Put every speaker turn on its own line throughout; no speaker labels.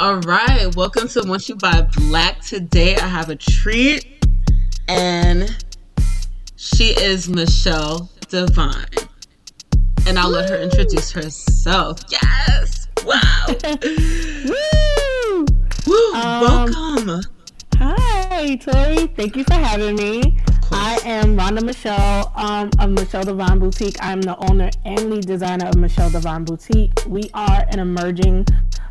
All right, welcome to Once You Buy Black. Today I have a treat, and she is Michelle Divine. And I'll let her introduce herself. Yes! Wow!
Woo!
Woo!
Um,
welcome!
Hi, Tori. Thank you for having me. I am Rhonda Michelle um, of Michelle Divine Boutique. I'm the owner and lead designer of Michelle Divine Boutique. We are an emerging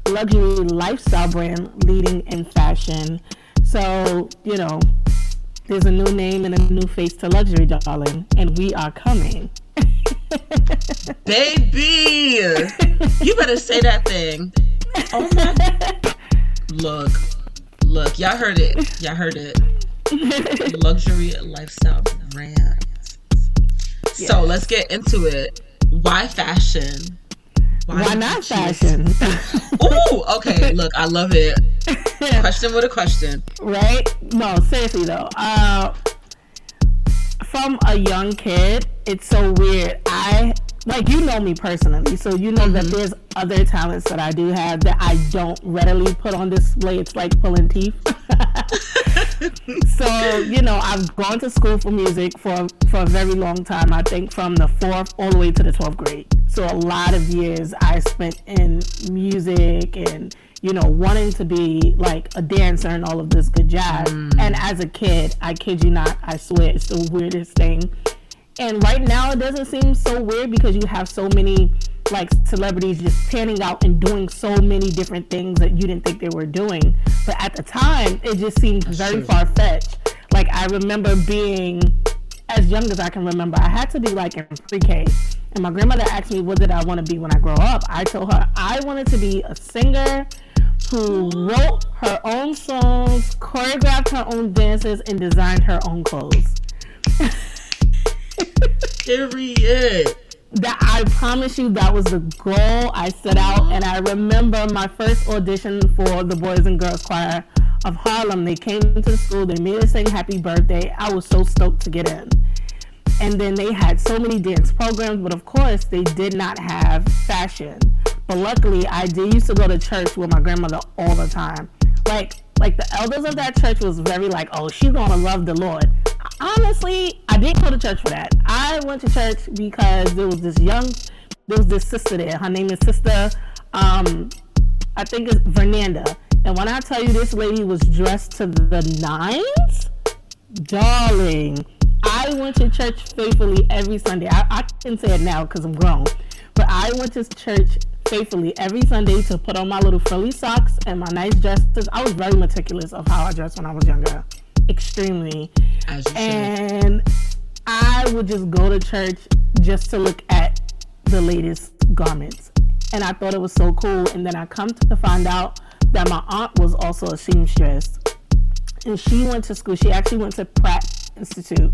luxury lifestyle brand leading in fashion. So, you know, there's a new name and a new face to luxury, darling, and we are coming.
Baby! You better say that thing. Oh my. Look, look, y'all heard it. Y'all heard it. Luxury lifestyle brand. So let's get into it. Why fashion?
Why
did
not fashion?
Ooh, okay. Look, I love it. Question with a question.
right? No, seriously though. Uh, from a young kid, it's so weird. I like you know me personally, so you know that there's other talents that I do have that I don't readily put on display. It's like pulling teeth. so you know, I've gone to school for music for for a very long time. I think from the fourth all the way to the twelfth grade. So a lot of years I spent in music and you know wanting to be like a dancer and all of this good jazz. Mm. And as a kid, I kid you not, I swear it's the weirdest thing. And right now it doesn't seem so weird because you have so many like celebrities just panning out and doing so many different things that you didn't think they were doing. But at the time, it just seemed very far fetched. Like I remember being as young as I can remember, I had to be like in pre-K. And my grandmother asked me what did I want to be when I grow up. I told her I wanted to be a singer who wrote her own songs, choreographed her own dances, and designed her own clothes.
Period.
That I promise you that was the goal I set out and I remember my first audition for the Boys and Girls Choir of Harlem. They came to the school, they made us sing happy birthday. I was so stoked to get in. And then they had so many dance programs, but of course they did not have fashion. But luckily I did used to go to church with my grandmother all the time. Like like the elders of that church was very like, oh, she's gonna love the Lord. Honestly, I didn't go to church for that. I went to church because there was this young, there was this sister there. Her name is Sister, um, I think it's Fernanda. And when I tell you this lady was dressed to the nines, darling, I went to church faithfully every Sunday. I, I can say it now because I'm grown, but I went to church faithfully every Sunday to put on my little frilly socks and my nice dresses. I was very meticulous of how I dressed when I was younger, extremely.
As you should.
And I would just go to church just to look at the latest garments. And I thought it was so cool. And then I come to find out that my aunt was also a seamstress. And she went to school. She actually went to Pratt Institute.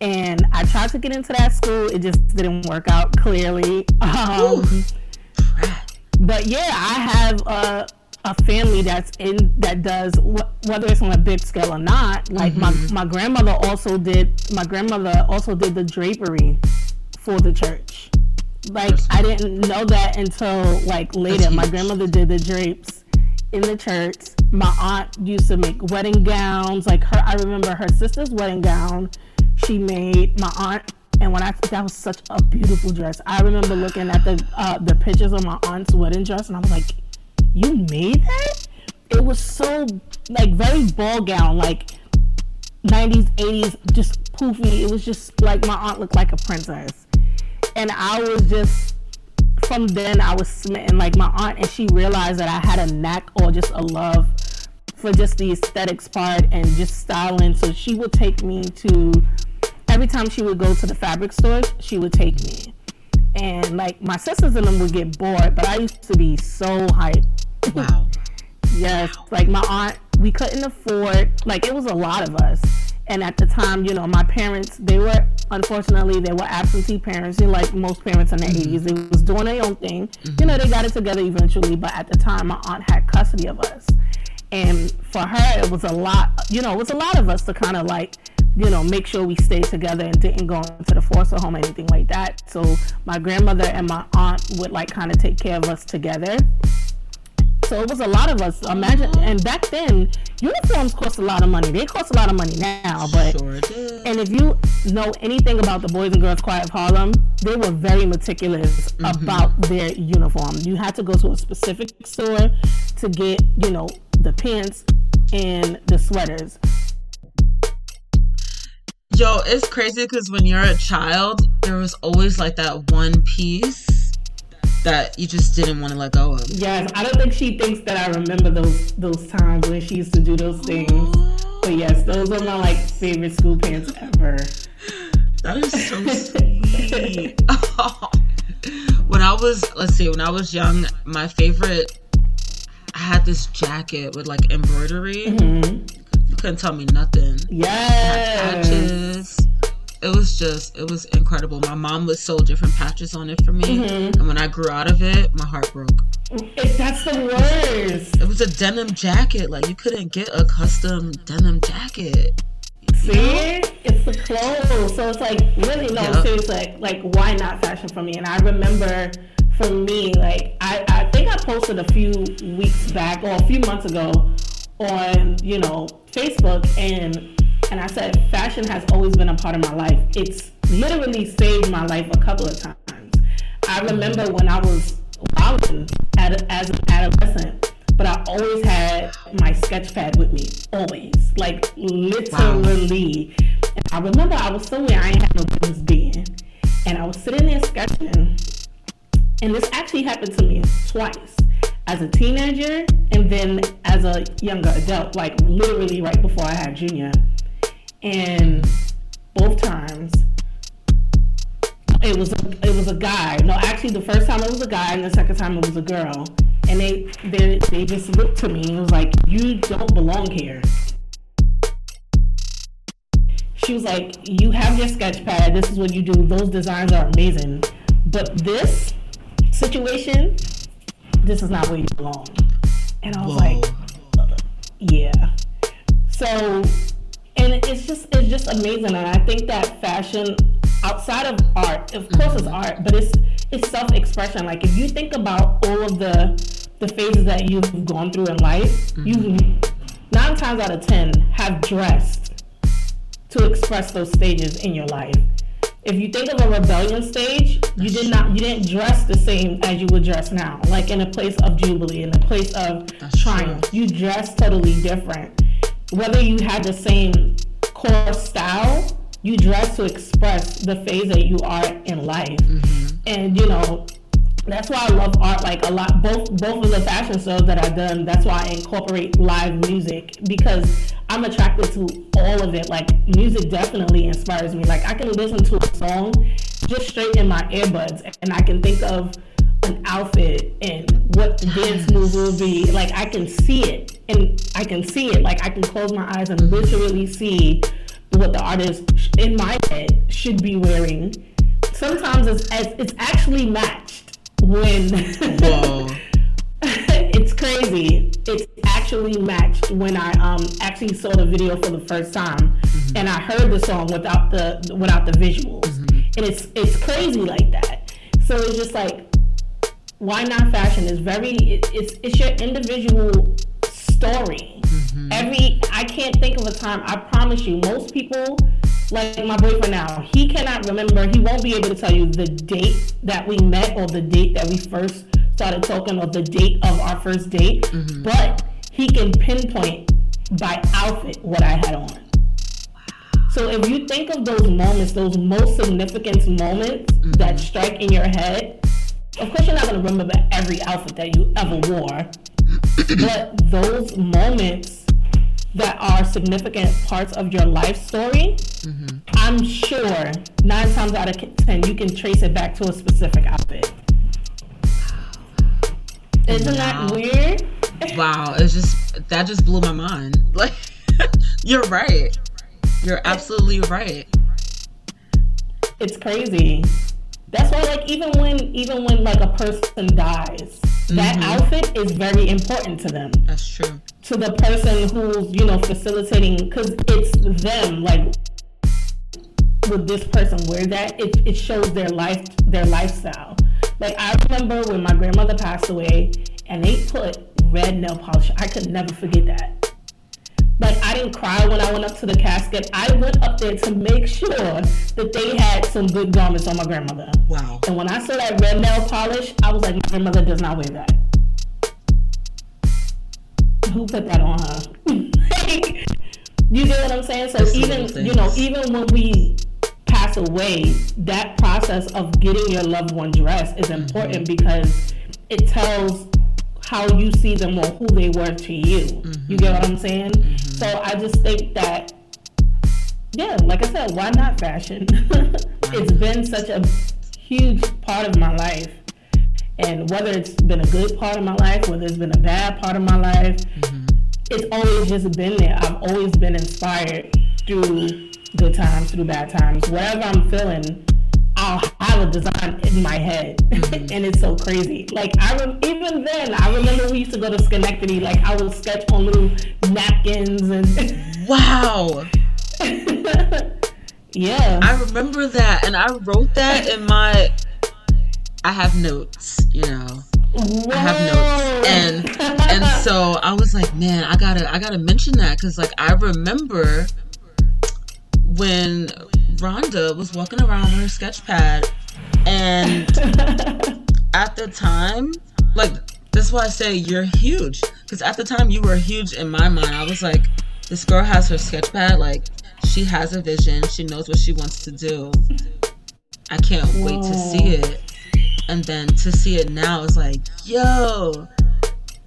And I tried to get into that school. It just didn't work out clearly. Um, but yeah, I have a, a family that's in that does wh- whether it's on a big scale or not. Like my, my grandmother also did. My grandmother also did the drapery for the church. Like I didn't know that until like later. My grandmother did the drapes in the church. My aunt used to make wedding gowns. Like her, I remember her sister's wedding gown. She made my aunt, and when I that was such a beautiful dress. I remember looking at the uh, the pictures of my aunt's wedding dress, and I was like, "You made that?" It was so like very ball gown, like 90s, 80s, just poofy. It was just like my aunt looked like a princess, and I was just from then I was smitten like my aunt, and she realized that I had a knack or just a love for just the aesthetics part and just styling. So she would take me to every time she would go to the fabric stores, she would take me. And like my sisters and them would get bored, but I used to be so hyped.
Wow.
Yes, like my aunt, we couldn't afford, like it was a lot of us. And at the time, you know, my parents, they were, unfortunately, they were absentee parents, know, like most parents in the mm-hmm. 80s. They was doing their own thing. You know, they got it together eventually, but at the time, my aunt had custody of us. And for her, it was a lot, you know, it was a lot of us to kind of like, you know, make sure we stayed together and didn't go into the foster home or anything like that. So my grandmother and my aunt would like kind of take care of us together So it was a lot of us. Imagine, and back then, uniforms cost a lot of money. They cost a lot of money now, but
Sure did.
and if you know anything about the Boys and Girls Choir of Harlem, they were very meticulous mm-hmm. about their uniform. You had to go to a specific store to get, you know, the pants and the sweaters.
Yo, it's crazy because when you're a child, there was always like that one piece that you just didn't want to let go of.
Yes, I don't think she thinks that I remember those those times when she used to do those things. But yes, those are my like favorite school pants ever.
That is so sweet. when I was, let's see, when I was young, my favorite, I had this jacket with like embroidery. Mm-hmm. You couldn't tell me nothing.
Yes.
Patches. It was just, it was incredible. My mom would sew different patches on it for me. Mm-hmm. And when I grew out of it, my heart broke.
It, that's the worst.
It was a denim jacket. Like, you couldn't get a custom denim jacket.
See, it's the clothes. So it's like really no,
Yeah.
seriously, like, like why not fashion for me? And I remember for me, like I, I think I posted a few weeks back or a few months ago on you know Facebook and and I said fashion has always been a part of my life. It's literally saved my life a couple of times. I remember when I was wilding as an adolescent, but I always had my sketch pad with me, always, like literally. And I remember I was somewhere I ain't had no business being, and I was sitting there sketching, and this actually happened to me twice. As a teenager, and then as a younger adult, like literally right before I had junior. And both times, it was a, it was a guy. No, actually, the first time it was a guy, and the second time it was a girl. And they they they just looked to me and was like, "You don't belong here." She was like, "You have your sketch pad. This is what you do. Those designs are amazing, but this situation, this is not where you belong." And I was
Whoa.
like, yeah. So, and it's just it's just amazing, and I think that fashion outside of art, of course, it's art, but it's it's self-expression. Like if you think about all of the the phases that you've gone through in life, mm-hmm. you nine times out of ten have dressed to express those stages in your life. If you think of a rebellion stage, you did not you didn't dress the same as you would dress now. Like in a place of jubilee, in a place of
That's
triumph. You dress totally different. Whether you had the same core style, you dress to express the phase that you are in life. Mm-hmm. And you know, that's why I love art like a lot. Both both of the fashion shows that I've done, that's why I incorporate live music because I'm attracted to all of it. Like music definitely inspires me. Like I can listen to a song just straight in my earbuds and I can think of an outfit and what the dance move will be. Like I can see it and I can see it. Like I can close my eyes and literally see what the artist in my head should be wearing. Sometimes it's it's actually matched when
Whoa.
it's crazy. It's actually matched when I um actually saw the video for the first time and I heard the song without the without the visuals. And it's it's crazy like that. So it's just like why not fashion is very it, it's it's your individual story. Mm-hmm. Every I can't think of a time. I promise you, most people like my boyfriend now, he cannot remember. He won't be able to tell you the date that we met or the date that we first started talking or the date of our first date. Mm-hmm. But he can pinpoint by outfit what I had on. So if you think of those moments, those most significant moments that mm-hmm. strike in your head, of course you're not going to remember every outfit that you ever wore, but those moments that are significant parts of your life story, mm-hmm. I'm sure nine times out of ten you can trace it back to a specific outfit. Isn't that weird?
Wow, it's just that just blew my mind. Like you're right. You're absolutely right.
It's crazy. That's why, like, even when even when like a person dies, that mm-hmm. outfit is very important to them.
That's true.
To the person who's you know facilitating, because it's them. Like, would this person wear that? It it shows their life their lifestyle. Like I remember when my grandmother passed away, and they put red nail polish. I could never forget that. I didn't cry when I went up to the casket. I went up there to make sure that they had some good garments on my grandmother.
Wow.
And when I saw that red nail polish, I was like, my grandmother does not wear that. Who put that on her? like, you get what I'm saying? So even you know, even when we pass away, that process of getting your loved one dressed is important because it tells how you see them or who they were to you. You get what I'm saying? So I just think that yeah, like I said, why not fashion? it's been such a huge part of my life. And whether it's been a good part of my life, whether it's been a bad part of my life, mm-hmm. it's always just been there. I've always been inspired through good times, through bad times. Whatever I'm feeling, I'll have a design in my head, mm-hmm. and it's so crazy. Like I rem- even then, I remember we used to go to Schenectady. Like I would sketch on little napkins and
Wow.
yeah.
I remember that, and I wrote that in my. I have notes, you know. I have notes, and and so I was like, man, I gotta I gotta mention that because like I remember when Rhonda was walking around with her sketch pad, and at the time, like that's why I say you're huge because at the time you were huge in my mind. I was like, this girl has her sketch pad, like she has a vision, she knows what she wants to do. I can't wait to see it. And then to see it now is like, yo,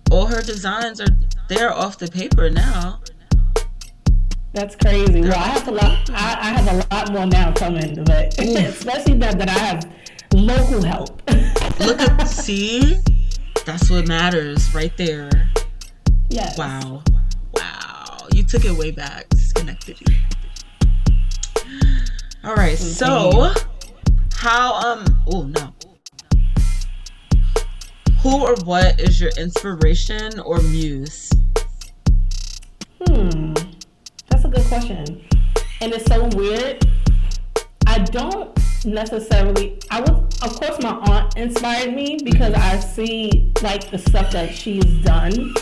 all her designs are there off the paper now.
That's crazy. Well, I have a lot. I, I have a lot more now coming, but especially now that I have local help.
Look at see, that's what matters right there.
yes.
Wow, wow, you took it way back. Schenectady. All right, so how um oh no. Who or what is your inspiration or muse?
Hmm. A good question. And it's so weird. I don't necessarily. I was, of course, my aunt inspired me because mm-hmm. I see like the stuff that she's done,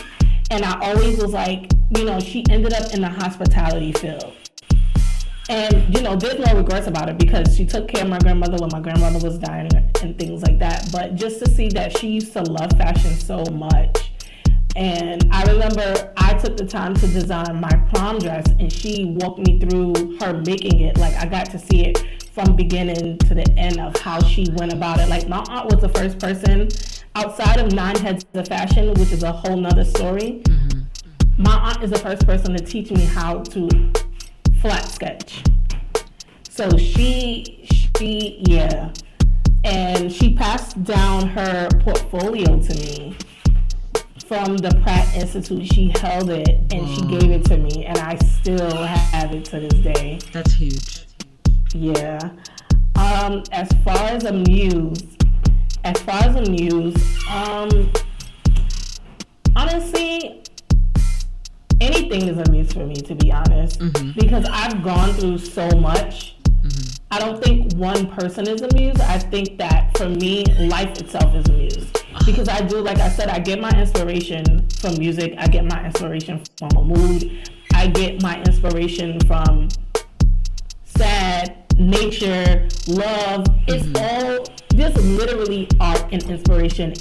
and I always was like, you know, she ended up in the hospitality field. And you know, there's no regrets about it because she took care of my grandmother when my grandmother was dying and things like that. But just to see that she used to love fashion so much. And I remember I took the time to design my prom dress and she walked me through her making it. Like I got to see it from beginning to the end of how she went about it. Like my aunt was the first person outside of Nine Heads of Fashion, which is a whole nother story. Mm-hmm. My aunt is the first person to teach me how to flat sketch. So she, she, yeah. And she passed down her portfolio to me from the Pratt Institute. She held it and she gave it to me, and I still have it to this day.
That's huge.
Yeah. Um, as far as a muse, as far as a muse, um, honestly, anything is a muse for me, to be honest, because I've gone through so much. I don't think one person is a muse. I think that for me, life itself is a muse. Because I do, like I said, I get my inspiration from music. I get my inspiration from a mood. I get my inspiration from sad, nature, love. It's mm-hmm. all there's literally art and inspiration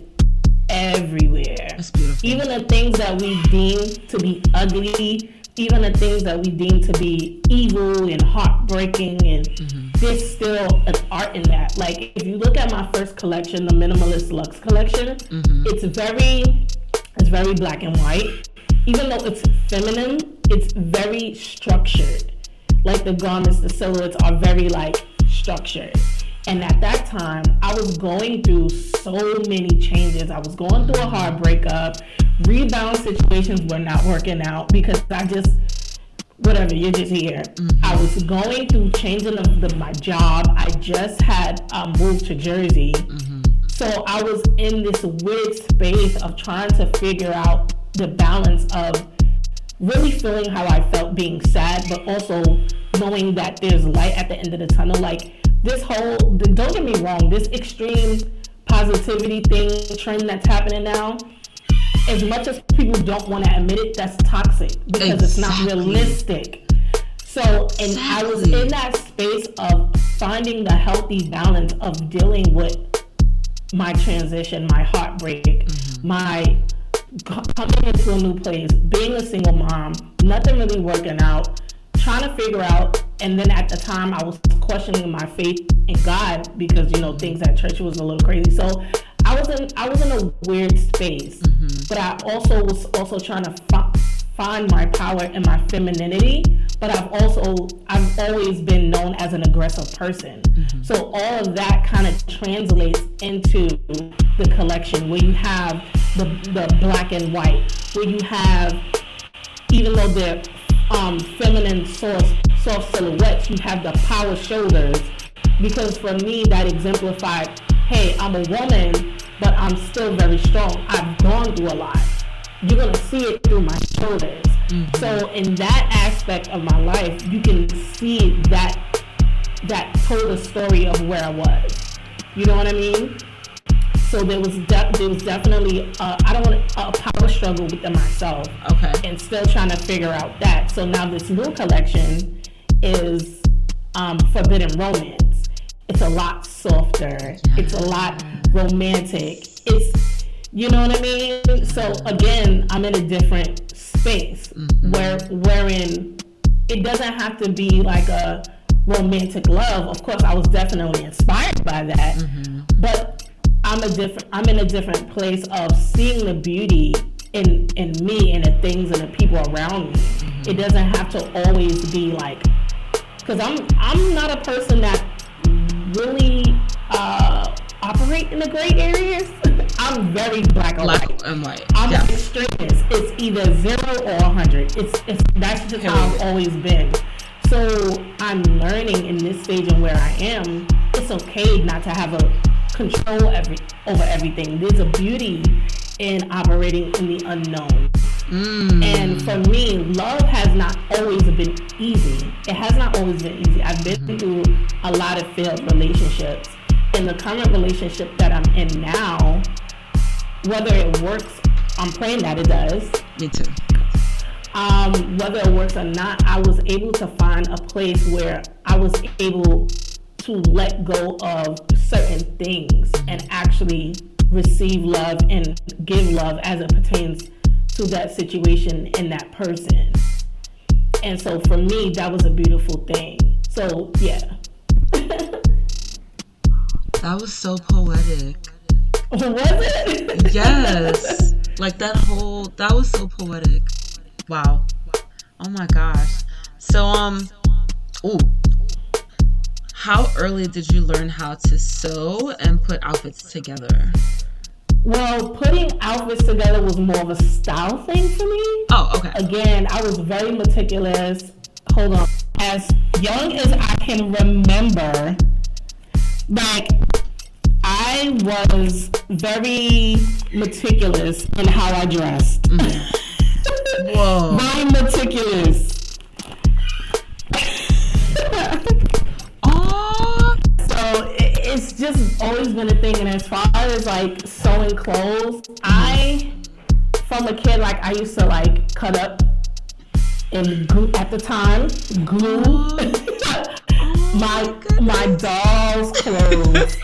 everywhere. Even the things that we deem to be ugly, even the things that we deem to be evil and heartbreaking, and mm-hmm. there's still an art in that. Like if you look at my first collection, the Minimalist Lux collection, mm-hmm. it's very it's very black and white. Even though it's feminine, it's very structured. Like the garments, the silhouettes are very like structured. And at that time, I was going through so many changes. I was going through a hard breakup. Rebound situations were not working out because I just whatever, you're just here. I was going through changing of the, my job. I just had um, moved to Jersey. So I was in this weird space of trying to figure out the balance of really feeling how I felt being sad, but also knowing that there's light at the end of the tunnel. Like this whole, don't get me wrong, this extreme positivity thing trend that's happening now. as much as people don't want to admit it, that's toxic because exactly. it's not realistic. So, and exactly. I was in that space of finding the healthy balance of dealing with my transition, my heartbreak, mm-hmm. my coming into a new place, being a single mom, nothing really working out, trying to figure out. And then at the time, I was questioning my faith in God because you know things at church was a little crazy. So I was in I was in a weird space, mm-hmm. but I also was also trying to find my power and my femininity but i've also i've always been known as an aggressive person mm-hmm. so all of that kind of translates into the collection where you have the, the black and white where you have even though they're um, feminine soft, soft silhouettes you have the power shoulders because for me that exemplified hey i'm a woman but i'm still very strong i've gone through a lot you're gonna see it through my shoulders. Mm-hmm. So in that aspect of my life, you can see that that told a story of where I was. You know what I mean? So there was de- there was definitely uh, I don't want a power struggle within myself.
Okay.
And still trying to figure out that. So now this new collection is um, forbidden romance. It's a lot softer. Yeah. It's a lot romantic. It's you know what I mean? So again, I'm in a different space mm-hmm. where wherein it doesn't have to be like a romantic love. Of course, I was definitely inspired by that, mm-hmm. but I'm a different. I'm in a different place of seeing the beauty in in me and the things and the people around me. Mm-hmm. It doesn't have to always be like because I'm I'm not a person that really uh, operate in the gray areas. I'm very black or black white.
and white.
I'm yeah. extremist. It's either zero or a hundred. It's, it's that's just how I've always been. So I'm learning in this stage and where I am. It's okay not to have a control every over everything. There's a beauty in operating in the unknown. Mm. And for me, love has not always been easy. It has not always been easy. I've been mm-hmm. through a lot of failed relationships. In the current relationship that I'm in now, whether it works, I'm praying that it does.
Me too.
Um, whether it works or not, I was able to find a place where I was able to let go of certain things and actually receive love and give love as it pertains to that situation and that person. And so for me, that was a beautiful thing. So, yeah.
that was so poetic.
Was it?
yes. Like that whole that was so poetic. Wow. Oh my gosh. So um ooh. How early did you learn how to sew and put outfits together?
Well, putting outfits together was more of a style thing for me.
Oh, okay.
Again, I was very meticulous. Hold on. As young as I can remember, like I was very meticulous in how I dressed.
Mm. Whoa.
very meticulous. It's just always been a thing. And as far as like sewing clothes, I, from a kid, like I used to like cut up and glue at the time, glue oh. my my doll's clothes.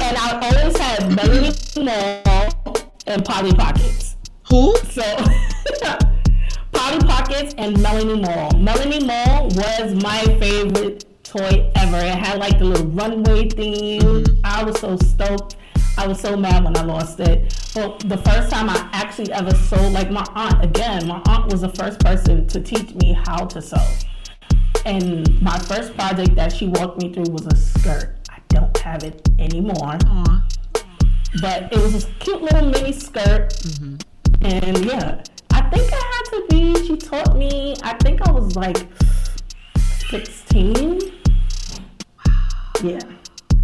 and I always had Melanie Mall and Polly Pockets.
Who?
So Polly Pockets and Melanie Mall. Melanie Mall was my favorite toy ever. It had like the little runway theme. Mm-hmm. I was so stoked. I was so mad when I lost it. But the first time I actually ever sewed, like my aunt, again, my aunt was the first person to teach me how to sew. And my first project that she walked me through was a skirt. I don't have it anymore.
Aww.
But it was a cute little mini skirt. Mm-hmm. And yeah, I think I had to be, she taught me, I think I was like 16. Yeah.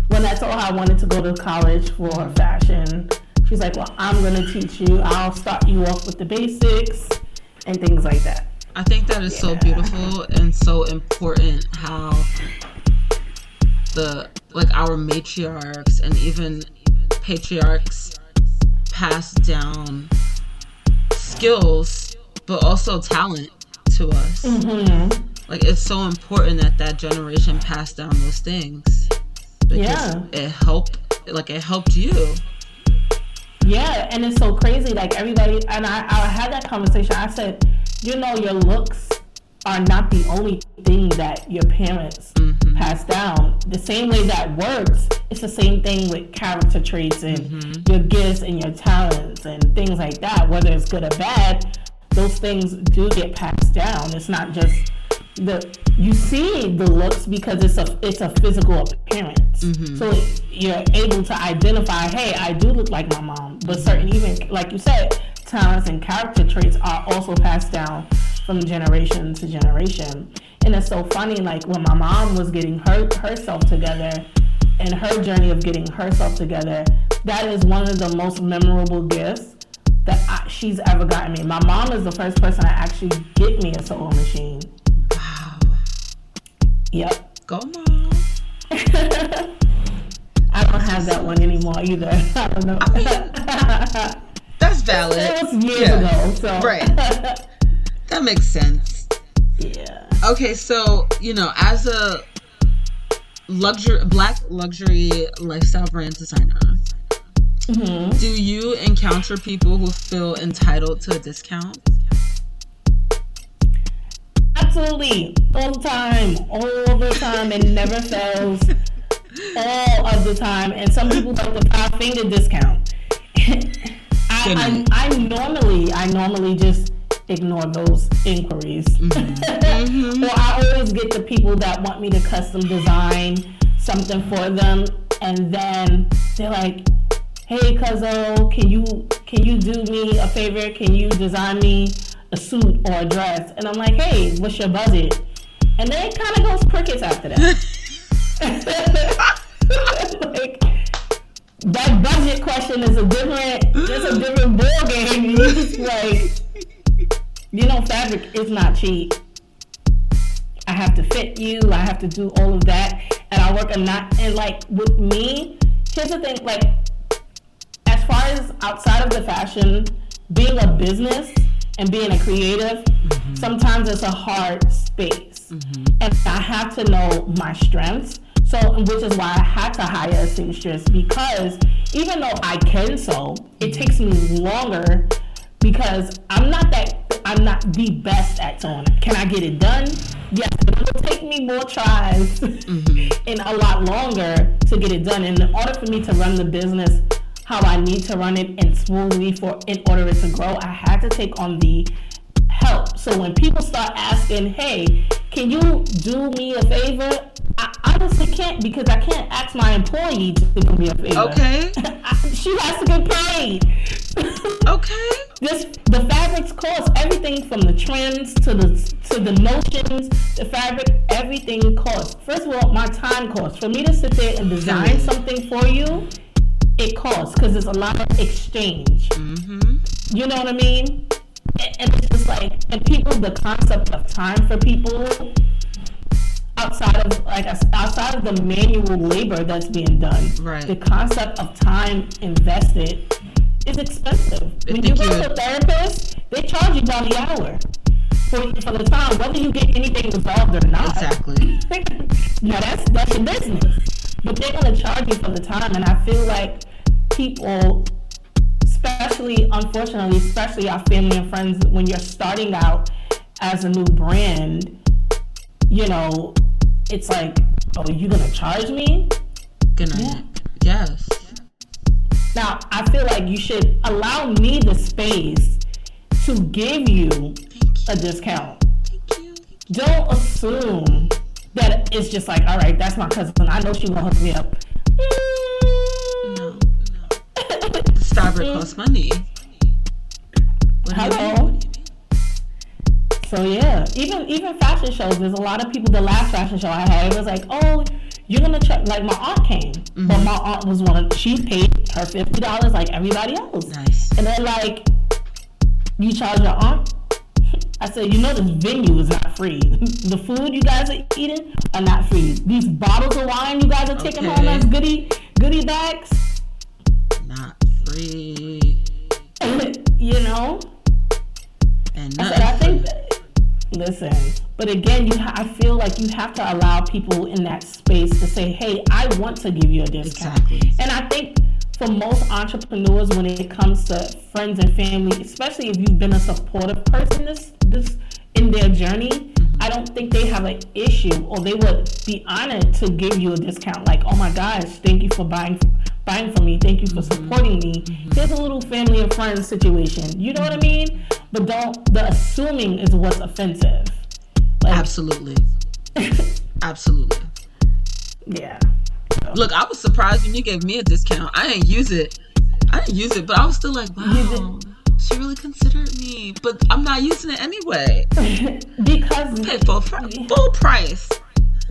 When I told her I wanted to go to college for fashion, she's like, Well, I'm going to teach you. I'll start you off with the basics and things like that.
I think that is yeah. so beautiful and so important how the like our matriarchs and even patriarchs pass down skills, but also talent to us.
Mm-hmm.
Like it's so important that that generation pass down those things. Because
Yeah.
it helped. Like it helped you.
Yeah, and it's so crazy. Like everybody, and I, I had that conversation. I said, you know, your looks are not the only thing that your parents
Mm-hmm.
pass down. The same way that works, it's the same thing with character traits and
Mm-hmm.
your gifts and your talents and things like that. Whether it's good or bad, those things do get passed down. It's not just the you see the looks because it's a it's a physical appearance. Mm-hmm. So you're able to identify, hey, I do look like my mom. But certain even like you said, talents and character traits are also passed down from generation to generation. And it's so funny, like when my mom was getting her herself together and her journey of getting herself together, that is one of the most memorable gifts that I, she's ever gotten me. My mom is the first person to actually get me a sewing machine. Yep.
Go mom.
I don't have that one anymore either. I don't know.
That's valid.
it was years
Yeah.
ago, so
Right. That makes sense.
yeah.
Okay, so you know, as a luxury black luxury lifestyle brand designer,
hmm
do you encounter people who feel entitled to a discount?
Absolutely, all the time, all the time. It never fails. All of the time, and some people like the five finger discount. I. I, I normally, I normally just ignore those inquiries.
Mm-hmm.
or I always get the people that want me to custom design something for them, and then they're like, "Hey, Cuzzo, can you can you do me a favor? Can you design me a suit or a dress?" And I'm like, "Hey, what's your budget?" And then it kind of goes crickets after that. like, that budget question is a different, it's a different ball game. You just like, you know, fabric is not cheap. I have to fit you. I have to do all of that, and I work a not. And like with me, here's the thing: like, as far as outside of the fashion, being a business and being a creative, mm-hmm. sometimes it's a hard space, mm-hmm. and I have to know my strengths. So, which is why I had to hire a seamstress because even though I can sew, it mm-hmm. takes me longer because I'm not that I'm not the best at sewing. Can I get it done? Yes, but it will take me more tries and a lot longer to get it done. And in order for me to run the business how I need to run it and smoothly for in order it to grow, I had to take on the help. So when people start asking, "Hey, can you do me a favor?" I honestly can't because I can't ask my employee to do me a favor.
Okay.
she has to get paid.
Okay.
this the fabrics cost everything from the trims to the to the notions, the fabric, everything costs. First of all, my time costs. For me to sit there and design something for you, it costs because there's a lot of exchange.
Mm-hmm.
You know what I mean? And, and it's just like, and people, the concept of time for people outside of like outside of the manual labor that's being done,
Right.
the concept of time invested is expensive.
I
when you go to a therapist, they charge you by the hour for, for the time, whether you get anything resolved or not.
Exactly.
now that's that's your business, but they're gonna charge you for the time, and I feel like people, especially unfortunately, especially our family and friends, when you're starting out as a new brand, you know, it's like, oh, you gonna charge me?
Good night. Yes.
Now, I feel like you should allow me the space to give you a discount.
Thank you.
Don't assume that it's just like, all right, that's my cousin. I know she gonna hook me up.
The Starbrick costs money. What
Hello? So yeah, even even fashion shows. There's a lot of people. The last fashion show I had, it was like, oh, you're gonna check. Like my aunt came, but mm-hmm. my aunt was one. Of, she paid her fifty dollars like everybody else.
Nice.
And they're like, you charge your aunt? I said, you know this venue is not free. the food you guys are eating are not free. These bottles of wine you guys are taking home as goodie goodie bags.
Free.
you know?
And
I said, I think. Listen, but again, you ha- I feel like you have to allow people in that space to say, "Hey, I want to give you a discount."
Exactly.
And I think for most entrepreneurs, when it comes to friends and family, especially if you've been a supportive person this this in their journey, mm-hmm. I don't think they have an issue, or they would be honored to give you a discount. Like, "Oh my gosh, thank you for buying." Buying for me, thank you for supporting me. Here's a little family and friends situation. You know what I mean? But don't. The assuming is what's offensive. Like,
Absolutely. Absolutely.
yeah.
Look, I was surprised when you gave me a discount. I didn't use it. I didn't use it, but I was still like, wow, she really considered me. But I'm not using it anyway.
because
Pay full, fr- full price.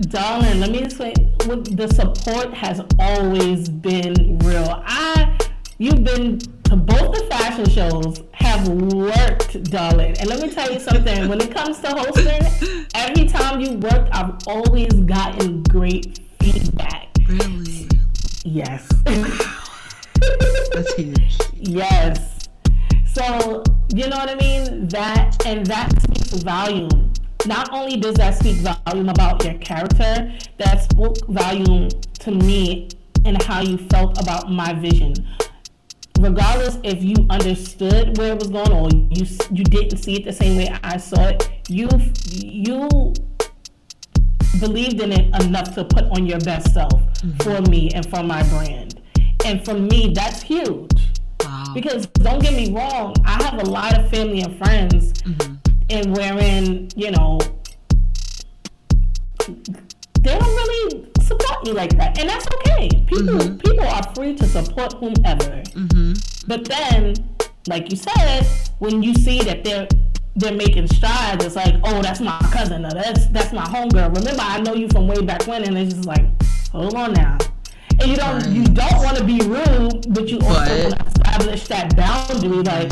Darling, let me explain. The support has always been real. I, you've been to both the fashion shows, have worked, darling. And let me tell you something. when it comes to hosting, every time you work, I've always gotten great feedback.
Really?
Yes.
That's huge.
Yes. So, you know what I mean? That and that speaks volume. Not only does that speak volume about your character, that spoke volume to me and how you felt about my vision. Regardless if you understood where it was going or you you didn't see it the same way I saw it, you you believed in it enough to put on your best self mm-hmm. for me and for my brand. And for me, that's huge.
Wow.
Because don't get me wrong, I have a lot of family and friends, mm-hmm. And wherein you know they don't really support me like that, and that's okay. People mm-hmm. people are free to support whomever. Mm-hmm. But then, like you said, when you see that they're they're making strides, it's like, oh, that's my cousin, or that's that's my homegirl. Remember, I know you from way back when, and it's just like, hold on now. And you don't you don't want to be rude, but you also want to establish that boundary. Like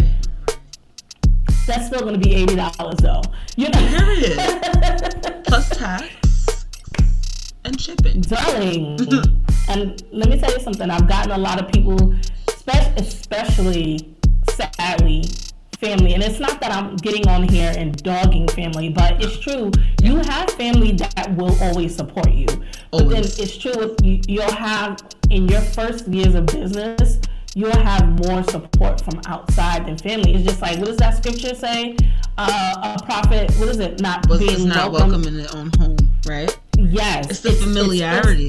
that's still going to be eighty dollars though. You know,
Period. Plus tax and shipping.
darling. and let me tell you something. I've gotten a lot of people, especially sadly, family. And it's not that I'm getting on here and dogging family, but it's true. You have family that will always support you. But then it's true. If you, you'll have in your first years of business. You'll have more support from outside than family. It's just like, what does that scripture say? Uh, a prophet, what is it? Not
Was
being
not
welcome.
welcome in their own home, right?
Yes,
It's the familiarity.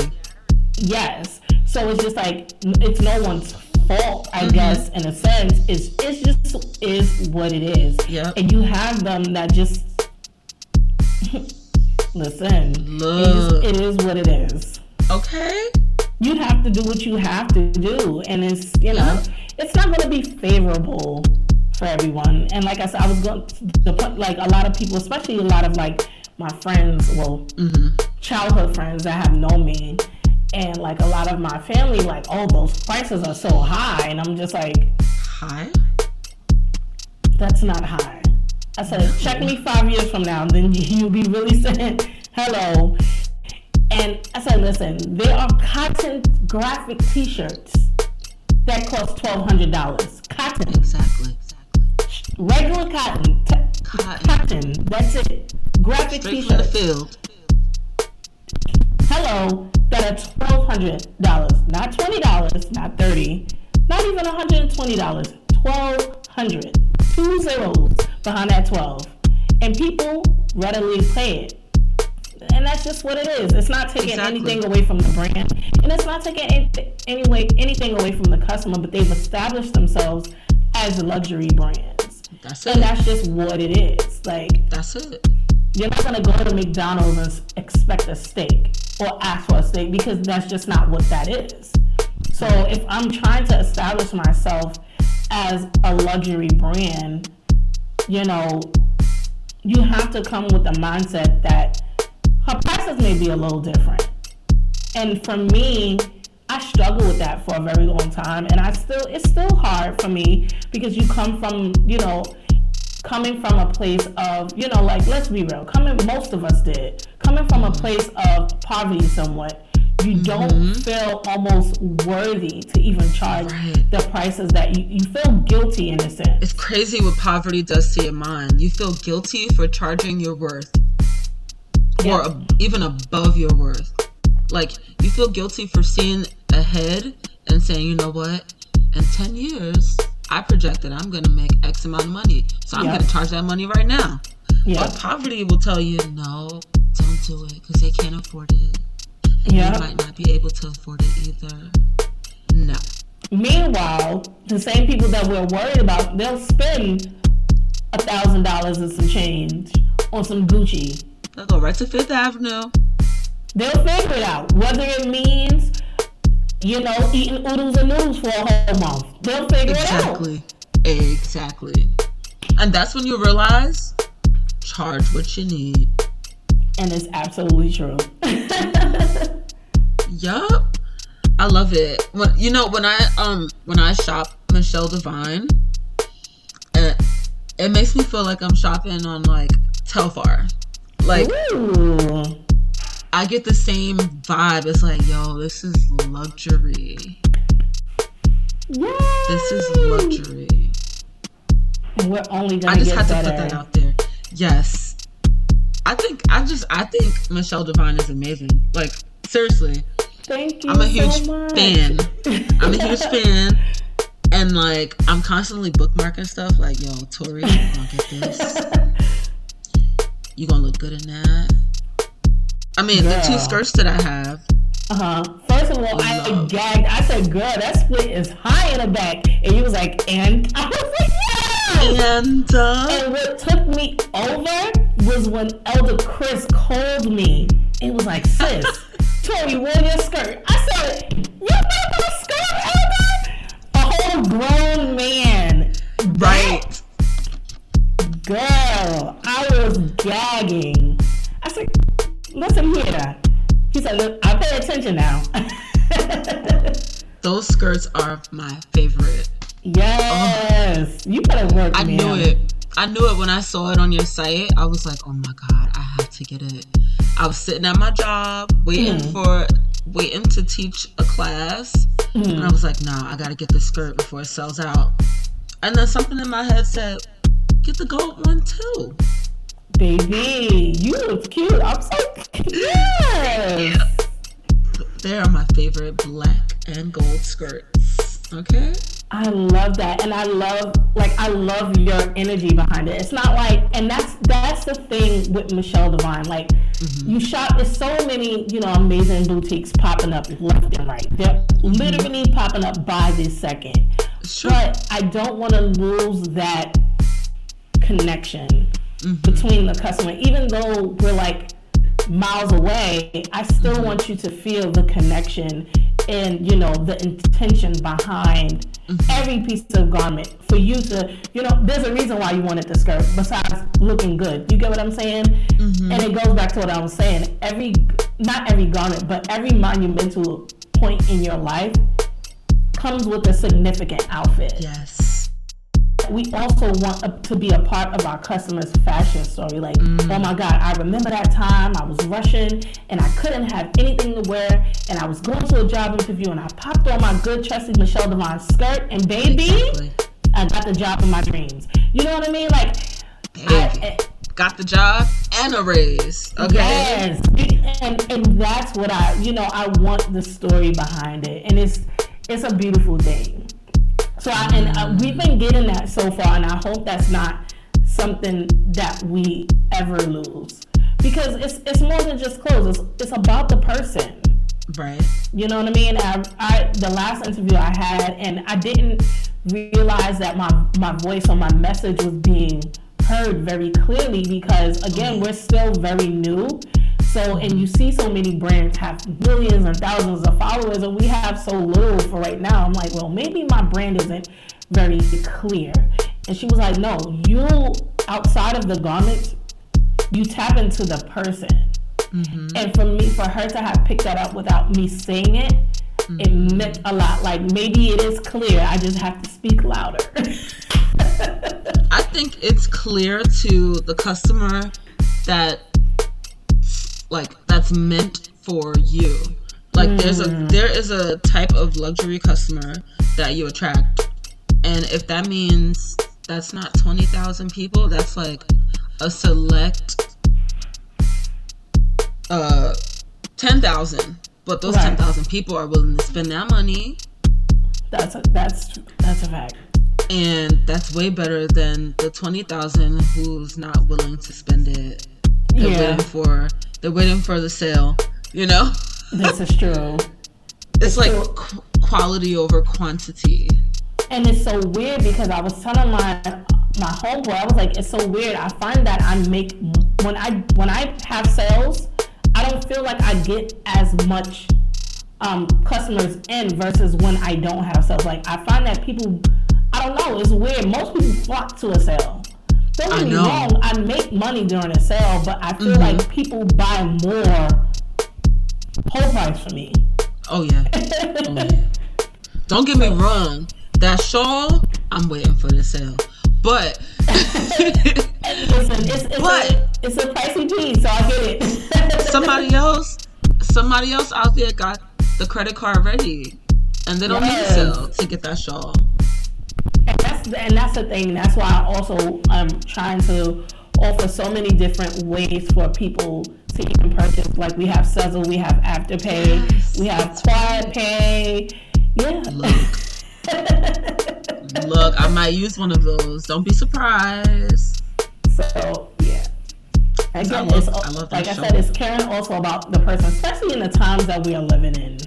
yes. So it's just like it's no one's fault, I
Mm-hmm.
guess, in a sense. It's it's just is what it is.
Yep.
And you have them that just listen.
Look.
It is, it is what it is.
Okay.
You have to do what you have to do, and it's you know it's not going to be favorable for everyone. And like I said, I was going to put like a lot of people, especially a lot of like my friends, well, mm-hmm. childhood friends that have known me, and like a lot of my family, like, oh, those prices are so high, and I'm just like,
Hi.
that's not high. I said, check me five years from now, then you'll be really saying hello. And I said, listen, there are cotton graphic T-shirts that cost twelve hundred dollars. Cotton,
Exactly. exactly.
regular cotton, t-
Cotton.
cotton. That's it. Graphic
Straight from the field.
Hello, that are twelve hundred dollars, not twenty dollars, not thirty, not even hundred and twenty dollars. Twelve hundred, two zeros behind that twelve, and people readily pay it. And that's just what it is. It's not taking
Exactly.
anything away from the brand, and it's not taking any, anyway anything away from the customer. But they've established themselves as luxury brands,
That's
and
it.
that's just what it is. Like
That's it.
you're not gonna go to McDonald's and expect a steak or ask for a steak because that's just not what that is. So if I'm trying to establish myself as a luxury brand, you know, you have to come with the mindset that her prices may be a little different. And for me, I struggle with that for a very long time, and I still it's still hard for me because you come from you know coming from a place of you know like let's be real coming most of us did coming from a place of poverty somewhat you mm-hmm. don't feel almost worthy to even charge
Right.
the prices that you, you feel guilty in a sense.
It's crazy what poverty does to your mind. You feel guilty for charging your worth or ab- even above your worth. Like, you feel guilty for seeing ahead and saying, you know what? In 10 years, I project that I'm going to make X amount of money. So I'm going to charge that money right now.
Yeah.
But poverty will tell you, no, don't do it because they can't afford it. And
Yeah.
you might not be able to afford it either. No.
Meanwhile, the same people that we're worried about, they'll spend a thousand dollars and some change on some Gucci.
They'll go right to Fifth Avenue.
They'll figure it out. Whether it means, you know, eating oodles and noodles for a whole month. They'll figure it out.
Exactly. Exactly. And that's when you realize charge what you need.
And it's absolutely true.
Yup. I love it. When you know when I um when I shop Michelle Divine, it, it makes me feel like I'm shopping on like Telfar. Like
Ooh.
I get the same vibe. It's like, yo, this is luxury.
Yay.
This is luxury.
And we're only gonna
I just had to put that out there. Yes. I think I just I think Michelle Divine is amazing. Like seriously,
Thank you
I'm a huge fan. I'm a huge fan. And like I'm constantly bookmarking stuff like, yo, Tori, gonna get this. You gonna look good in that. I mean, the two skirts that I have,
Uh-huh. First of all, I gagged. I said, girl, that split is high in the back. And he was like, and I was like, yeah.
and uh,
And what took me over was when Elder Chris called me. It was like, sis, Tori, wear your skirt. I said, you got no skirt, Elder? A whole grown man.
right.
Girl, I was gagging. I said, listen here. He said, look, I pay attention now.
Those skirts are my favorite.
yes. You better work,
I
man.
knew it. I knew it when I saw it on your site. I was like, oh my god, I have to get it. I was sitting at my job waiting
Mm.
for waiting to teach a class, and I
Mm.
was like, nah, I gotta get this skirt before it sells out. And then something in my head said, get the gold one too.
Baby, you look cute. I'm so yes.
They are my favorite black and gold skirts. Okay.
I love that, and I love like I love your energy behind it. It's not like, and that's that's the thing with Michelle Divine. Like
Mm-hmm.
you shop, there's so many you know amazing boutiques popping up left and right. They're literally popping up by this second.
Sure.
But I don't want to lose that connection
Mm-hmm.
between the customer, even though we're like miles away. I still mm-hmm. want you to feel the connection and you know the intention behind mm-hmm. every piece of garment. For you to you know there's a reason why you wanted the skirt besides looking good. You get what i'm saying? Mm-hmm. And it goes back to what i was saying. Every not every garment but every monumental point in your life comes with a significant outfit.
Yes.
We also want a, to be a part of our customers' fashion story. Like, oh my God, I remember that time I was rushing and I couldn't have anything to wear, and I was going to a job interview and I popped on my good, trusty Michelle Divine skirt, and baby,
Exactly.
I got the job of my dreams. You know what I mean? Like, I,
Baby. Got the job and a raise. Okay.
Yes, and and that's what I, you know, I want the story behind it, and it's it's a beautiful thing. So I, and uh, we've been getting that so far, and I hope that's not something that we ever lose because it's it's more than just clothes. It's it's about the person.
Right.
You know what I mean? I, I the last interview I had, and I didn't realize that my my voice or my message was being heard very clearly because again, we're still very new. So, and you see so many brands have millions and thousands of followers, and we have so little for right now. I'm like, well, maybe my brand isn't very clear. And she was like, no, you outside of the garments, you tap into the person. Mm-hmm. And for me, for her to have picked that up without me saying it, it mm-hmm. meant a lot. Like maybe it is clear. I just have to speak louder.
I think it's clear to the customer that like that's meant for you. Like there's a there is a type of luxury customer that you attract, and if that means that's not twenty thousand people, that's like a select uh ten thousand. But those
Right.
ten thousand people are willing to spend that money,
That's a, that's that's a fact.
and that's way better than the twenty thousand who's not willing to spend it. They're
Yeah,
waiting for they're waiting for the sale. You know,
this is true.
it's like
true.
qu- quality over quantity.
And it's so weird because I was telling my my homeboy, I was like, it's so weird. I find that I make when I when I have sales, I don't feel like I get as much um, customers in versus when I don't have sales. Like I find that people, I don't know, it's weird. Most people flock to a sale. Don't
I
get me
know.
wrong, I make money during a sale, but I feel
Mhm.
like people buy more whole price for me.
Oh yeah. Oh, yeah. Don't get me wrong. That shawl, I'm waiting for the sale. But
Listen, it's, it's, a,
But-
it's a pricey piece, so I get it.
somebody else, somebody else out there got the credit card ready, and they don't
Yes.
need a sale to get that shawl.
and that's and that's the thing. That's why I also I'm trying to offer so many different ways for people to even purchase. Like we have Sezzle, we have Afterpay,
Yes,
we have Quad Pay. Yeah.
Look, look, I might use one of those. Don't be surprised.
so yeah. Again,
I love-
it's,
I love
like I
show.
said, it's caring also about the person, especially in the times that we are living in.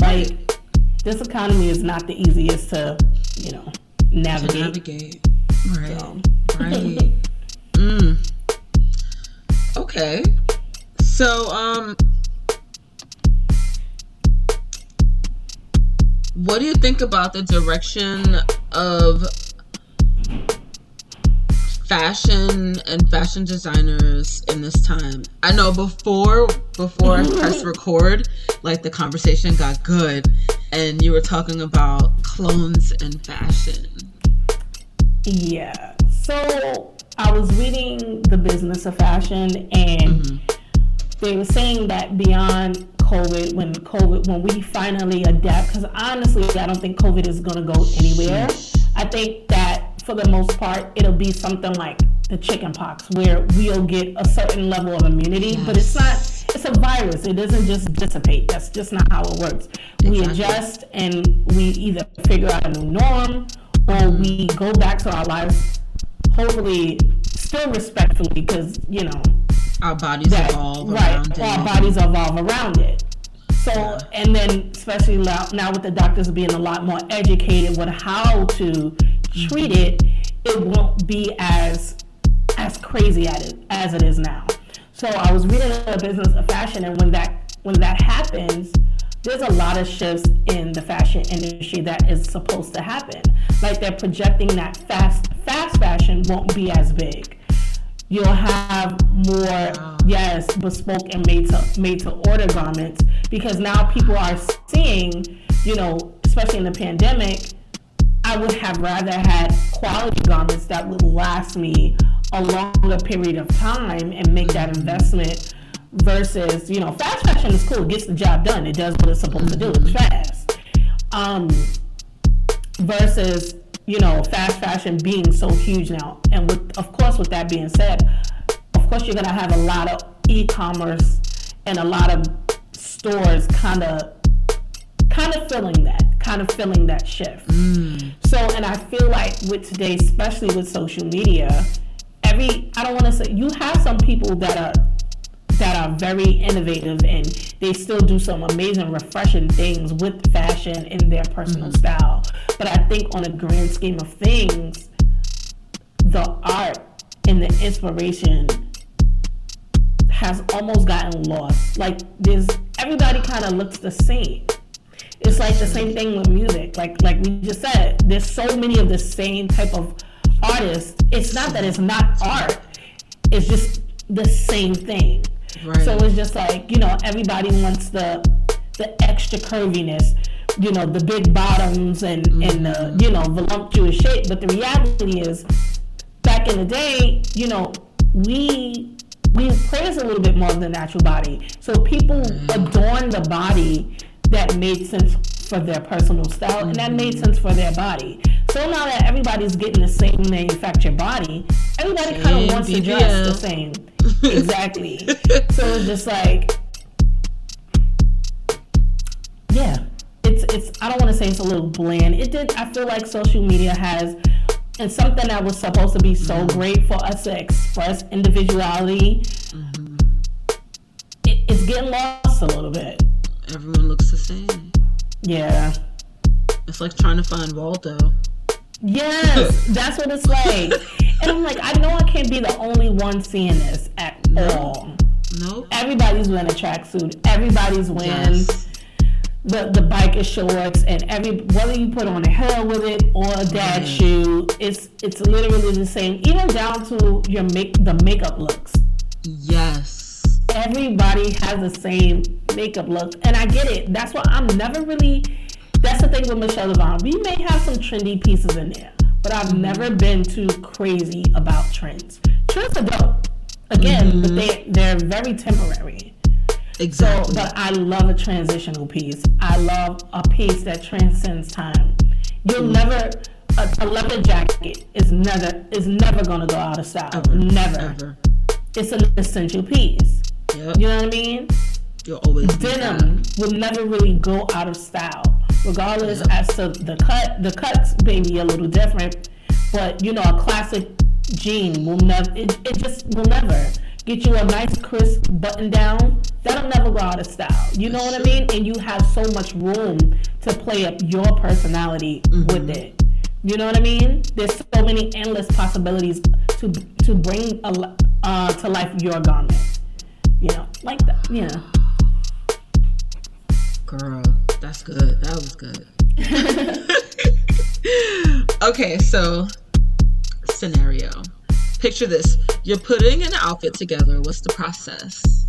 Like this economy is not the easiest to, you know, navigate.
navigate. Right.
So.
Right. mm. Okay. So, um, what do you think about the direction of fashion and fashion designers in this time? I know before before I pressed record, like the conversation got good, and you were talking about clones and fashion.
Yeah. So I was reading the business of fashion, and mm-hmm. they were saying that beyond COVID, when COVID, when we finally adapt, because honestly, I don't think COVID is gonna go anywhere. I think that for the most part, it'll be something like the chicken pox, where we'll get a certain level of immunity, but it's not. It's a virus. It doesn't just dissipate. That's just not how it works. We adjust and we either figure out a new norm or we go back to our lives, hopefully still respectfully, because you know
Our bodies
that
evolve
right,
around it.
our bodies evolve around it. So, and then especially now, now with the doctors being a lot more educated with how to treat mm-hmm. it, it won't be as as crazy at it as it is now. So I was reading the business of fashion, and when that when that happens, there's a lot of shifts in the fashion industry that is supposed to happen. Like they're projecting that fast fast fashion won't be as big. You'll have more yes bespoke and made to made to order garments because now people are seeing, you know, especially in the pandemic, I would have rather had quality garments that would last me a longer period of time and make that investment versus, you know, fast fashion is cool, it gets the job done, it does what it's supposed to do, it's fast. Um, versus, you know, fast fashion being so huge now. And with, of course, with that being said, of course, you're gonna have a lot of e-commerce and a lot of stores kind of kind of filling that, kind of feeling that shift. Mm. So, and I feel like with today, especially with social media, every I don't want to say you have some people that are that are very innovative and they still do some amazing, refreshing things with fashion in their personal mm-hmm. style. But I think on a grand scheme of things, the art and the inspiration has almost gotten lost. Like there's everybody kind of looks the same. It's like the same thing with music. Like like we just said, there's so many of the same type of artists. It's not that it's not art. It's just the same thing.
Right.
So it's just like, you know, everybody wants the the extra curviness, you know, the big bottoms and and the, mm-hmm. you know, voluptuous shape, but the reality is back in the day, you know, we we praise a little bit more of the natural body. So people mm-hmm. adorn the body that made sense for their personal style and that made sense for their body. So now that everybody's getting the same manufactured body, everybody kind of wants to dress the same. exactly. so it's just like, yeah, it's it's. I don't want to say it's a little bland. It did. I feel like social media has. And something that was supposed to be so great for us to express individuality, it, it's getting lost a little bit.
Everyone looks the same.
Yeah.
It's like trying to find Waldo.
Yes, that's what it's like. And I'm like, I know I can't be the only one seeing this at all.
Nope.
Everybody's wearing a tracksuit. Everybody's wearing
Yes.
the the biker shorts, and every whether you put on a hair with it or a dad shoe, it's it's literally the same. Even down to your make the makeup looks.
Yes.
Everybody has the same makeup look, and I get it. That's why I'm never really. That's the thing with Michelle Divine. We may have some trendy pieces in there, but I've never been too crazy about trends. Trends are dope, again, but mm-hmm. they they're very temporary.
Exactly.
So, but I love a transitional piece. I love a piece that transcends time. You'll mm. never a, a leather jacket is never is never gonna go out of style.
Ever.
Never.
Ever.
It's an essential piece.
Yep.
You know what I mean?
You'll always
Denim will never really go out of style, regardless as to the cut. The cuts may be a little different, but you know a classic jean will never. It, it just will never get you a nice crisp button down. That'll never go out of style. You know what I mean? And you have so much room to play up your personality with it. You know what I mean? There's so many endless possibilities to to bring a, uh, to life your garment. You know, like that. You know.
Girl, that's good. That was good. okay, so scenario. Picture this. You're putting an outfit together. What's the process?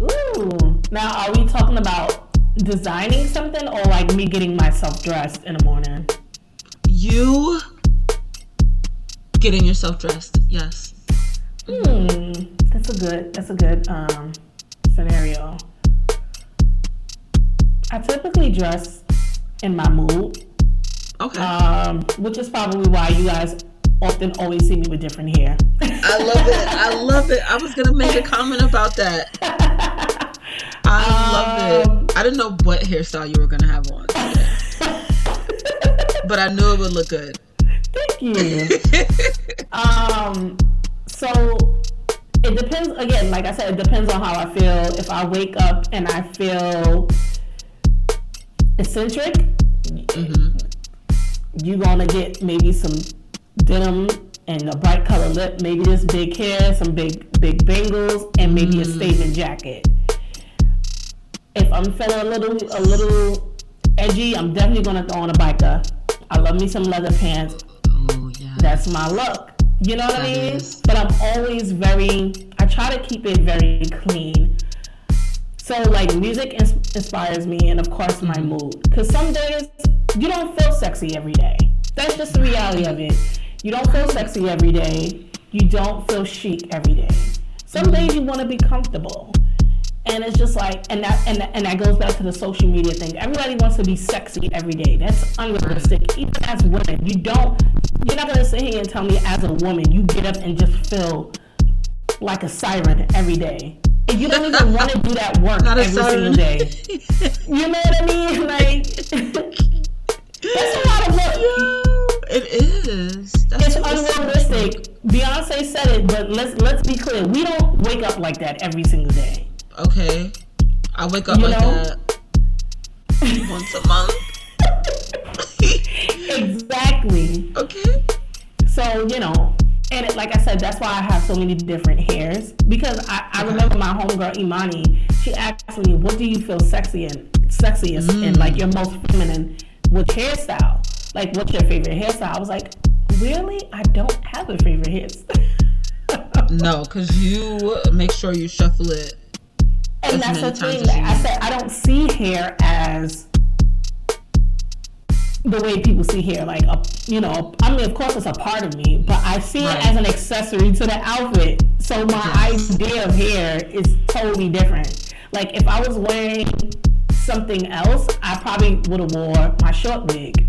Ooh. Now, are we talking about designing something or like me getting myself dressed in the morning?
You getting yourself dressed. Yes.
Hmm. A good. That's a good um, scenario. I typically dress in my mood,
Okay.
um, which is probably why you guys often always see me with different hair.
I love it. I love it. I was gonna make a comment about that. I love
Um,
it. I didn't know what hairstyle you were gonna have on, but I knew it would look good.
Thank you. Um, so it depends. Again, like I said, it depends on how I feel. If I wake up and I feel eccentric, mm-hmm. you're gonna get maybe some denim and a bright color lip, maybe this big hair, some big big bangles, and maybe a mm. statement jacket. If I'm feeling a little a little edgy, I'm definitely gonna throw on a biker. I love me some leather pants.
Oh yeah.
That's my look. You know what I mean?
is.
But I'm always very, I try to keep it very clean. So, like, music ins- inspires me, and of course, my mm-hmm. mood. Because some days, you don't feel sexy every day. That's just the reality of it. You don't feel sexy every day. You don't feel chic every day. Some mm-hmm. days you want to be comfortable. And it's just like, and that, and that, and that goes back to the social media thing. Everybody wants to be sexy every day. That's unrealistic. Even as women, you don't. You're not gonna sit here and tell me, as a woman, you get up and just feel like a siren every day. And you don't even want to do that work every single day. You know what I mean? Like, that's a lot of work.
Yo, it is. That's
It's unrealistic. Beyonce said it, but let's let's be clear. We don't wake up like that every single day.
Okay. I wake up
You
like
know?
that once a month.
Exactly.
okay.
So, you know, and it, like I said, that's why I have so many different hairs. Because I, I remember my homegirl Imani, she asked me, what do you feel sexy in? Sexiest in, mm. like your most feminine with hairstyle? Like, what's your favorite hairstyle? I was like, really? I don't have a favorite hairstyle.
No, because you make sure you shuffle it.
And that's the thing I said, I don't see hair as the way people see hair. Like, a, you know, I mean, of course, it's a part of me, but I see
Right.
it as an accessory to the outfit. So my
Yes.
idea of hair is totally different. Like, if I was wearing something else, I probably would have wore my short wig.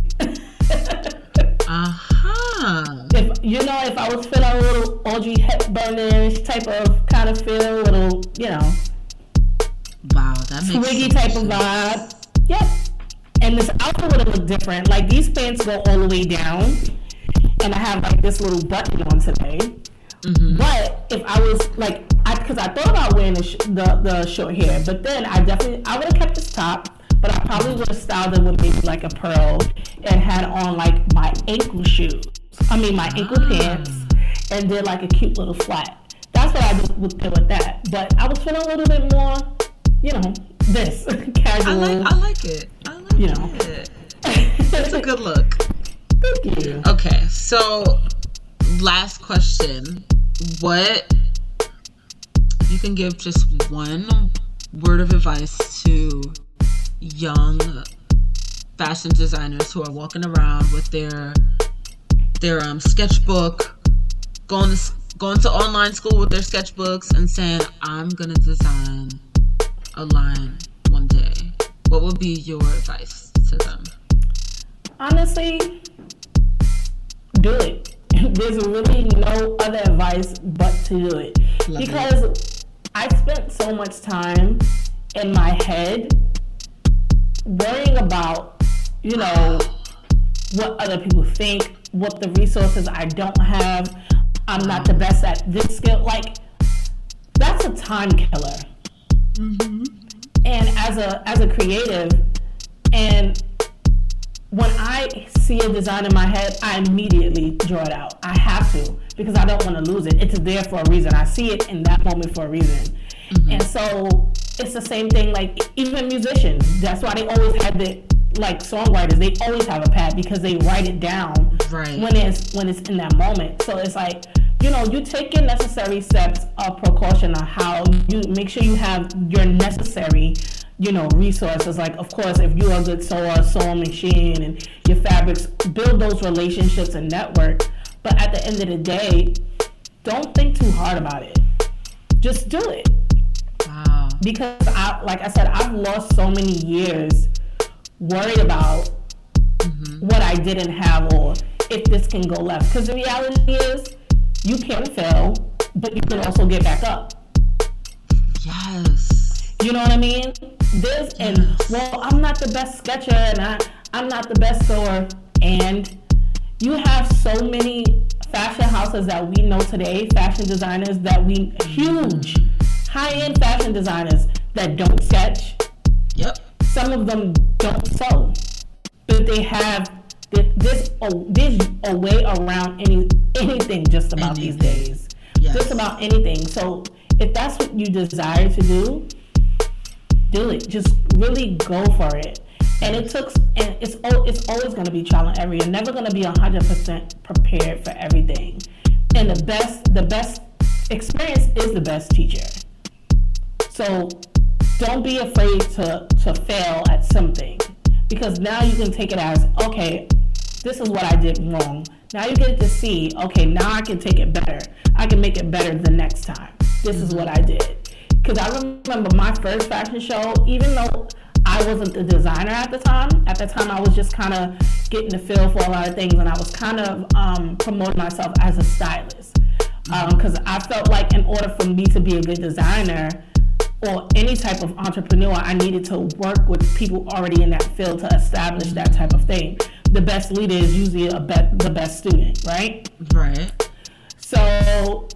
uh-huh.
If you know, if I was feeling a little Audrey Hepburnish type of kind of feel, little, you know,
wow, that makes
Twiggy type of vibe. Yep. And this outfit would have looked different. Like these pants go all the way down, and I have like this little button on today. Mm-hmm. But if I was like, I because I thought about wearing the, sh- the the short hair, but then I definitely I would have kept this top but I probably would have styled it with maybe like a pearl and had on like my ankle shoes. I mean my ankle ah. pants and did like a cute little flat. That's what I would do with that. But I was feeling a little bit more, you know, this casual.
I like I like it. I like you know. it. It's a good look.
Thank you.
Okay, so last question. What you can give just one word of advice to young fashion designers who are walking around with their their um, sketchbook, going to going to online school with their sketchbooks and saying, "I'm gonna design a line one day." What would be your advice to them?
Honestly, do it. There's really no other advice but to do it Love because it. I spent so much time in my head worrying about, you know, what other people think, what the resources I don't have, I'm not the best at this skill. Like, that's a time killer. Mm-hmm. And as a as a creative, and when I see a design in my head, I immediately draw it out. I have to because I don't want to lose it. It's there for a reason. I see it in that moment for a reason. Mm-hmm. And so it's the same thing like even musicians. That's why they always have the like songwriters, they always have a pad because they write it down
right.
when it's when it's in that moment. So it's like, you know, you take your necessary steps of precaution on how you make sure you have your necessary you know, resources. Like, of course, if you're a good sewer, sewing machine, and your fabrics, build those relationships and network. But at the end of the day, don't think too hard about it. Just do it.
Wow.
Because I, like I said, I've lost so many years worried about mm-hmm. what I didn't have or if this can go left. Because the reality is, you can fail, but you can also get back up.
Yes.
You know what I mean? This and well, I'm not the best sketcher and I, I'm not the best sewer. And you have so many fashion houses that we know today, fashion designers that we huge high-end fashion designers that don't sketch.
Yep.
Some of them don't sew, but they have this oh, there's a way around any anything just about anything. these days. Yes. Just about anything. So if that's what you desire to do, do it. Just really go for it. And it took, and it's it's always going to be trial and error. You're never going to be hundred percent prepared for everything. And the best, the best experience is the best teacher. So don't be afraid to, to fail at something because now you can take it as, okay, this is what I did wrong. Now you get to see, okay, now I can take it better. I can make it better the next time. This is what I did. Because I remember my first fashion show, even though I wasn't the designer at the time, at the time I was just kind of getting the feel for a lot of things and I was kind of um, promoting myself as a stylist. Because um, I felt like in order for me to be a good designer, or any type of entrepreneur, I needed to work with people already in that field to establish that type of thing. The best leader is usually a be- the best student, right?
Right.
So,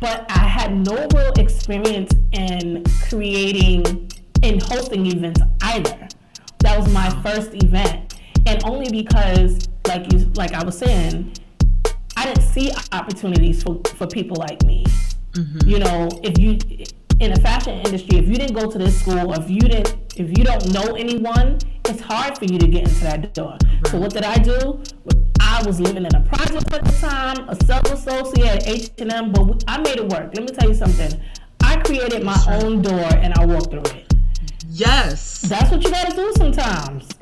but I had no real experience in creating in hosting events either. That was my first event, and only because, like you, like I was saying, I didn't see opportunities for for people like me. Mm-hmm. You know, if you in the fashion industry, if you didn't go to this school, if you didn't, if you don't know anyone, it's hard for you to get into that door. Right. So what did I do? I was living in a project at the time, a sales associate at H and M, but I made it work. Let me tell you something. I created my own door and I walked through it.
Yes,
that's what you got to do sometimes.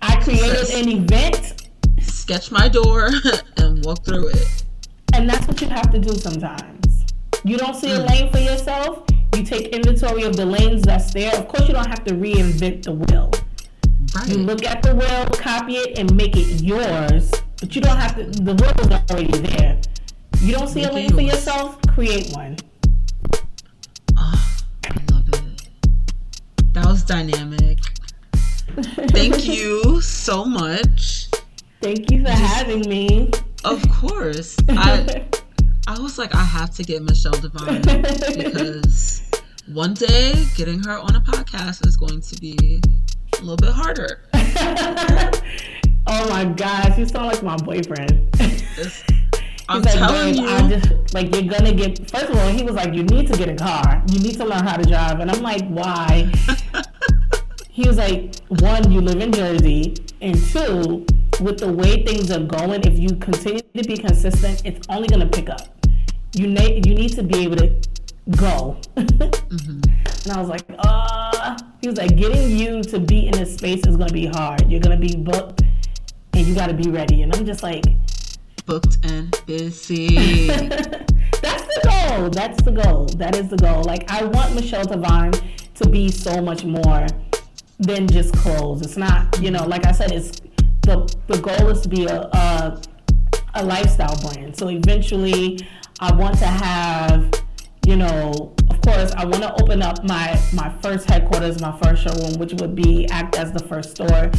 I created an event,
sketch my door, and walk through it.
And that's what you have to do sometimes. You don't see a mm. lane for yourself, You take inventory of the lanes that's there. Of course, you don't have to reinvent the wheel.
Right.
You look at the wheel, copy it, and make it yours. But you don't have to. The wheel is already there. You don't see
Make
a lane for yourself. Create one.
Oh, I love it. That was dynamic. Thank you so much.
Thank you for having me.
Of course. I I was like, I have to get Michelle Divine because one day getting her on a podcast is going to be a little bit harder.
oh my gosh, you sound like my boyfriend.
It's- I'm
like,
telling you.
I just like you're gonna get. First of all, he was like, you need to get a car. You need to learn how to drive. And I'm like, why? he was like, one, you live in Jersey, and two, with the way things are going, if you continue to be consistent, it's only gonna pick up. You need you need to be able to go. And I was like, uh he was like, getting you to be in this space is gonna be hard. You're gonna be booked, and you gotta be ready. And I'm just like.
booked and busy.
That's the goal. That's the goal. That is the goal. Like I want Michelle Divine to be so much more than just clothes. It's not, you know, like I said, it's the the goal is to be a a, a lifestyle brand. So eventually, I want to have, you know, of course, I want to open up my my first headquarters, my first showroom, which would be act as the first store.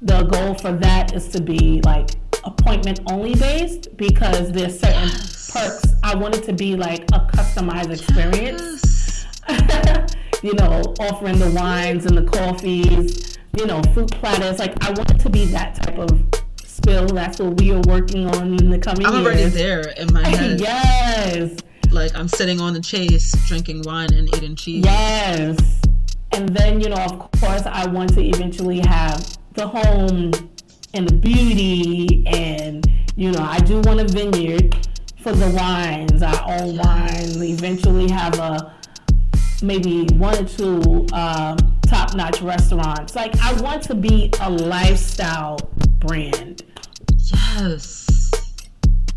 The goal for that is to be like appointment only based because there's certain
Yes.
perks. I want it to be like a customized experience
Yes.
you know, offering the wines and the coffees, you know, fruit platters. Like I want it to be that type of spill. That's what we are working on in the coming
I'm
years.
already there in my head.
yes,
Like I'm sitting on the chase, drinking wine and eating cheese.
yes. And then you know, of course, I want to eventually have the home and the beauty, and you know, I do want a vineyard for the wines. I own wines. Eventually, have a maybe one or two um, top-notch restaurants. Like I want to be a lifestyle brand.
Yes.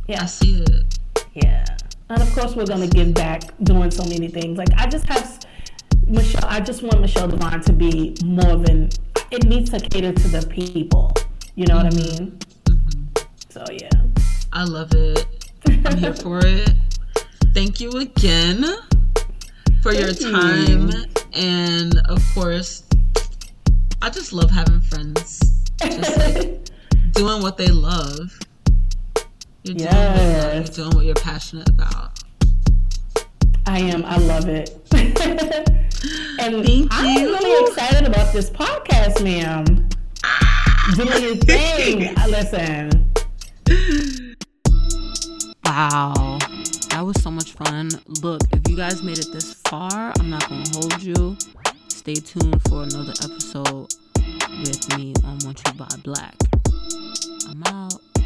I see it.
yeah. And of course, we're gonna give back doing so many things. Like I just have Michelle. I just want Michelle Divine to be more than. It needs to cater to the people. You know what I mean? Mm-hmm. So yeah.
I love it. I'm here for it. Thank you again for your
Thank you.
time. And of course, I just love having friends. Just like doing what they love. You're doing, what you love.
Yes.
You're doing what you're passionate about.
I am. I love it. and
Thank
I'm
you.
really excited about this podcast, ma'am. Doing your thing. Listen.
Wow. That was so much fun. Look, if you guys made it this far, I'm not going to hold you. Stay tuned for another episode with me on Want You Buy Black out.